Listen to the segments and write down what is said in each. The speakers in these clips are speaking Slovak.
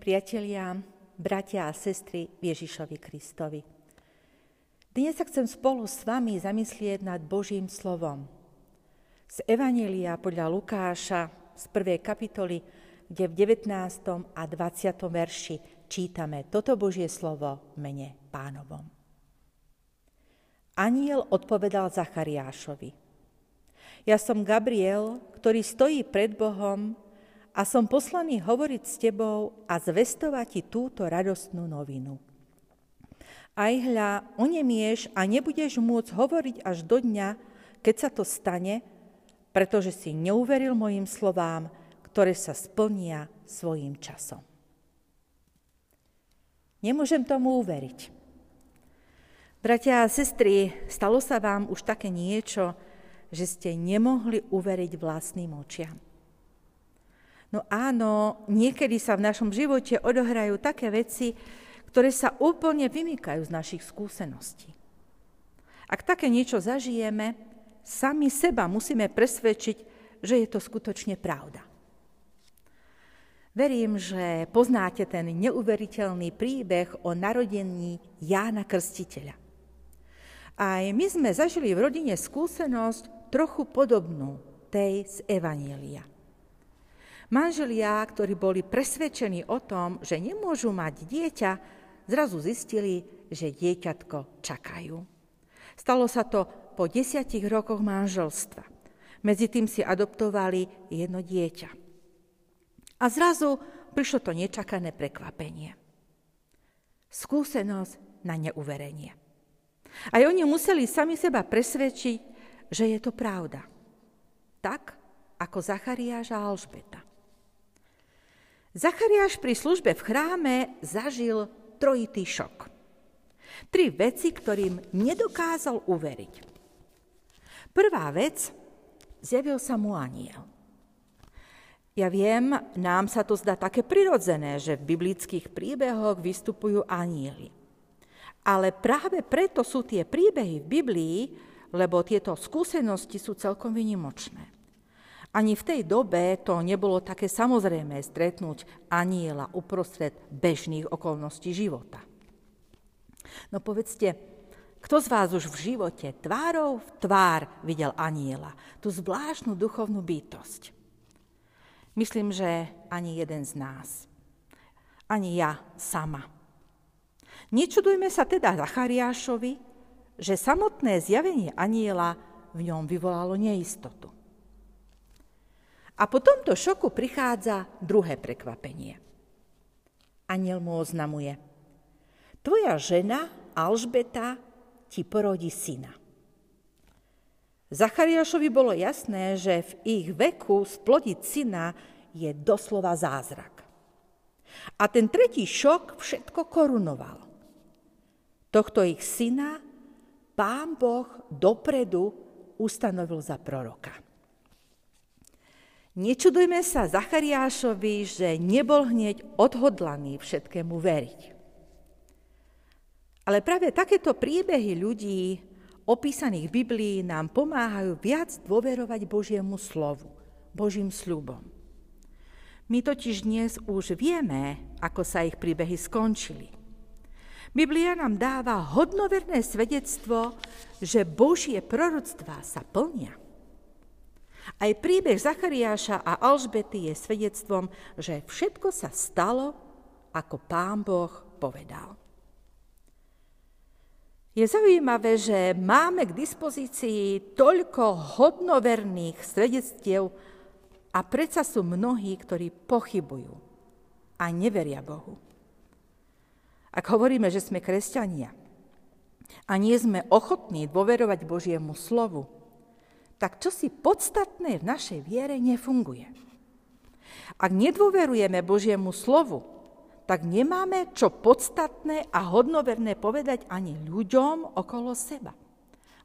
Priatelia, bratia a sestry Ježišovi Kristovi. Dnes sa chcem spolu s vami zamyslieť nad Božím slovom. Z Evanelia podľa Lukáša z prvej kapitoly, kde v 19. a 20. verši čítame toto Božie slovo mene pánovom. Aniel odpovedal Zachariášovi. Ja som Gabriel, ktorý stojí pred Bohom a som poslaný hovoriť s tebou a zvestovať ti túto radostnú novinu. Aj hľa, onemieš a nebudeš môcť hovoriť až do dňa, keď sa to stane, pretože si neuveril mojim slovám, ktoré sa splnia svojim časom. Nemôžem tomu uveriť. Bratia a sestry, stalo sa vám už také niečo, že ste nemohli uveriť vlastným očiam. No áno, niekedy sa v našom živote odohrajú také veci, ktoré sa úplne vymykajú z našich skúseností. Ak také niečo zažijeme, sami seba musíme presvedčiť, že je to skutočne pravda. Verím, že poznáte ten neuveriteľný príbeh o narodení Jána Krstiteľa. Aj my sme zažili v rodine skúsenosť, trochu podobnú tej z Evanielia. Manželia, ktorí boli presvedčení o tom, že nemôžu mať dieťa, zrazu zistili, že dieťatko čakajú. Stalo sa to po desiatich rokoch manželstva. Medzi tým si adoptovali jedno dieťa. A zrazu prišlo to nečakané prekvapenie. Skúsenosť na neuverenie. Aj oni museli sami seba presvedčiť, že je to pravda. Tak, ako Zachariáš a Alžbeta. Zachariáš pri službe v chráme zažil trojitý šok. Tri veci, ktorým nedokázal uveriť. Prvá vec, zjavil sa mu aniel. Ja viem, nám sa to zdá také prirodzené, že v biblických príbehoch vystupujú anieli. Ale práve preto sú tie príbehy v Biblii, lebo tieto skúsenosti sú celkom vynimočné. Ani v tej dobe to nebolo také samozrejme stretnúť aniela uprostred bežných okolností života. No povedzte, kto z vás už v živote tvárov v tvár videl aniela, tú zvláštnu duchovnú bytosť? Myslím, že ani jeden z nás. Ani ja sama. Nečudujme sa teda Zachariášovi, že samotné zjavenie aniela v ňom vyvolalo neistotu. A po tomto šoku prichádza druhé prekvapenie. Aniel mu oznamuje, tvoja žena Alžbeta ti porodí syna. Zachariášovi bolo jasné, že v ich veku splodiť syna je doslova zázrak. A ten tretí šok všetko korunoval. Tohto ich syna pán Boh dopredu ustanovil za proroka. Nečudujme sa Zachariášovi, že nebol hneď odhodlaný všetkému veriť. Ale práve takéto príbehy ľudí opísaných v Biblii nám pomáhajú viac dôverovať Božiemu slovu, Božím sľubom. My totiž dnes už vieme, ako sa ich príbehy skončili. Biblia nám dáva hodnoverné svedectvo, že Božie proroctvá sa plnia. Aj príbeh Zachariáša a Alžbety je svedectvom, že všetko sa stalo, ako pán Boh povedal. Je zaujímavé, že máme k dispozícii toľko hodnoverných svedectiev a predsa sú mnohí, ktorí pochybujú a neveria Bohu. Ak hovoríme, že sme kresťania a nie sme ochotní dôverovať Božiemu slovu, tak čo si podstatné v našej viere nefunguje. Ak nedôverujeme Božiemu slovu, tak nemáme čo podstatné a hodnoverné povedať ani ľuďom okolo seba.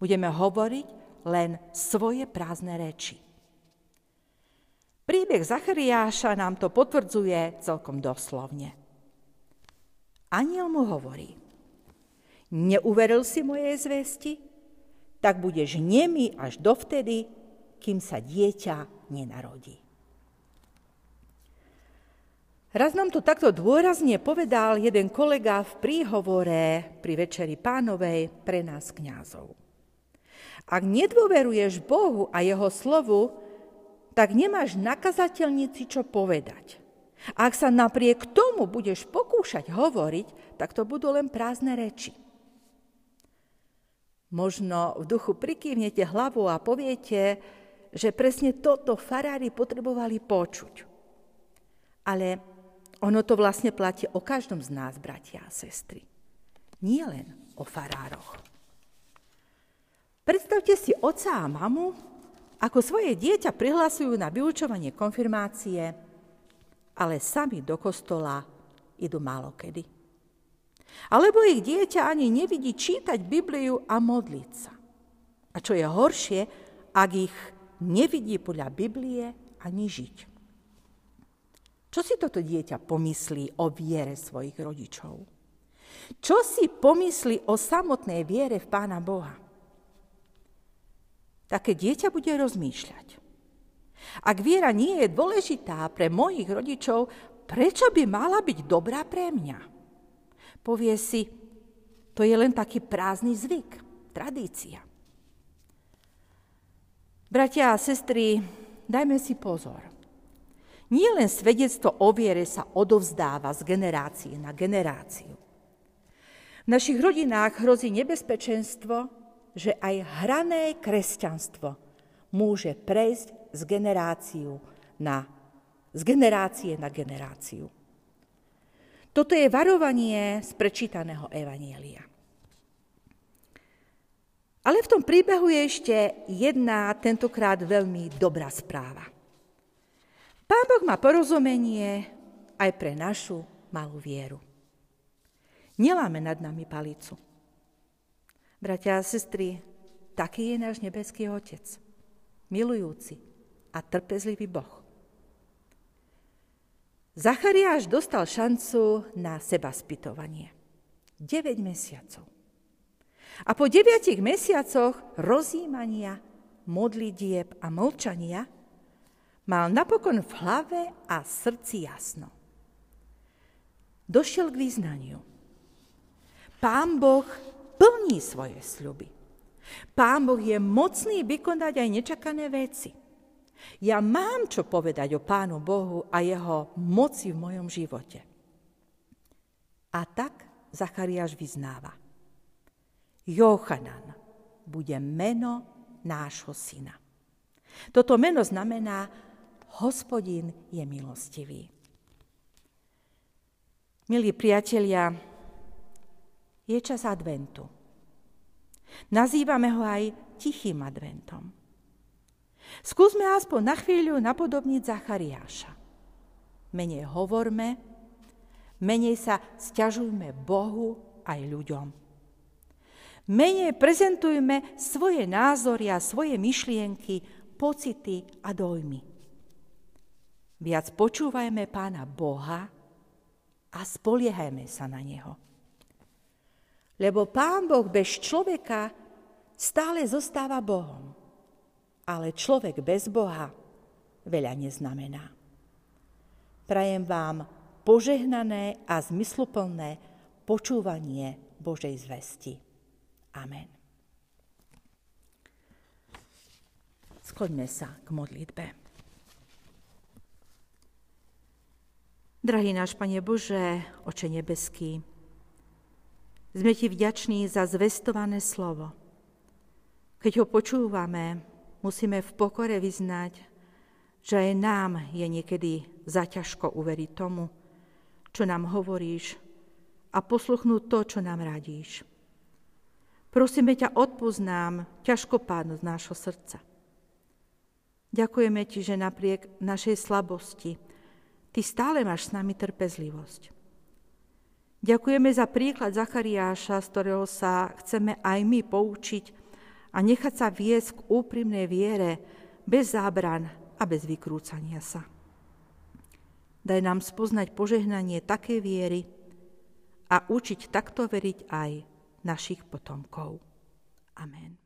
Budeme hovoriť len svoje prázdne reči. Príbeh Zachariáša nám to potvrdzuje celkom doslovne. Aniel mu hovorí, neuveril si mojej zvesti, tak budeš nemý až dovtedy, kým sa dieťa nenarodí. Raz nám to takto dôrazne povedal jeden kolega v príhovore pri Večeri pánovej pre nás kňazov. Ak nedôveruješ Bohu a jeho slovu, tak nemáš na kazateľnici čo povedať. Ak sa napriek tomu budeš pokúšať hovoriť, tak to budú len prázdne reči. Možno v duchu prikývnete hlavu a poviete, že presne toto farári potrebovali počuť. Ale ono to vlastne platí o každom z nás, bratia a sestry. Nie len o farároch. Predstavte si oca a mamu, ako svoje dieťa prihlasujú na vyučovanie konfirmácie, ale sami do kostola idú málo kedy. Alebo ich dieťa ani nevidí čítať Bibliu a modliť sa. A čo je horšie, ak ich nevidí podľa Biblie ani žiť. Čo si toto dieťa pomyslí o viere svojich rodičov? Čo si pomyslí o samotnej viere v Pána Boha? Také dieťa bude rozmýšľať. Ak viera nie je dôležitá pre mojich rodičov, prečo by mala byť dobrá pre mňa? Povie si, to je len taký prázdny zvyk, tradícia. Bratia a sestry, dajme si pozor. Nie len svedectvo o viere sa odovzdáva z generácie na generáciu. V našich rodinách hrozí nebezpečenstvo, že aj hrané kresťanstvo môže prejsť z, generáciu na, z generácie na generáciu. Toto je varovanie z prečítaného Evanielia. Ale v tom príbehu je ešte jedna, tentokrát veľmi dobrá správa. Pán Boh má porozumenie aj pre našu malú vieru. Neláme nad nami palicu. Bratia a sestry, taký je náš nebeský Otec, milujúci a trpezlivý Boh. Zachariáš dostal šancu na seba spytovanie. 9 mesiacov. A po 9 mesiacoch rozjímania, modlitieb a mlčania – mal napokon v hlave a srdci jasno. Došiel k význaniu. Pán Boh plní svoje sľuby. Pán Boh je mocný vykonať aj nečakané veci. Ja mám čo povedať o Pánu Bohu a jeho moci v mojom živote. A tak Zachariáš vyznáva. Jochanan bude meno nášho syna. Toto meno znamená Hospodin je milostivý. Milí priatelia, je čas adventu. Nazývame ho aj tichým adventom. Skúsme aspoň na chvíľu napodobniť Zachariáša. Menej hovorme, menej sa sťažujme Bohu aj ľuďom. Menej prezentujme svoje názory a svoje myšlienky, pocity a dojmy. Viac počúvajme Pána Boha a spoliehajme sa na Neho. Lebo Pán Boh bez človeka stále zostáva Bohom. Ale človek bez Boha veľa neznamená. Prajem vám požehnané a zmysluplné počúvanie Božej zvesti. Amen. Skloňme sa k modlitbe. Drahý náš Pane Bože, Oče nebeský, sme Ti vďační za zvestované slovo. Keď ho počúvame, musíme v pokore vyznať, že aj nám je niekedy zaťažko uveriť tomu, čo nám hovoríš a posluchnúť to, čo nám radíš. Prosíme ťa, odpoznám ťažkopádnosť nášho srdca. Ďakujeme Ti, že napriek našej slabosti, Ty stále máš s nami trpezlivosť. Ďakujeme za príklad Zachariáša, z ktorého sa chceme aj my poučiť a nechať sa viesť k úprimnej viere, bez zábran a bez vykrúcania sa. Daj nám spoznať požehnanie takej viery a učiť takto veriť aj našich potomkov. Amen.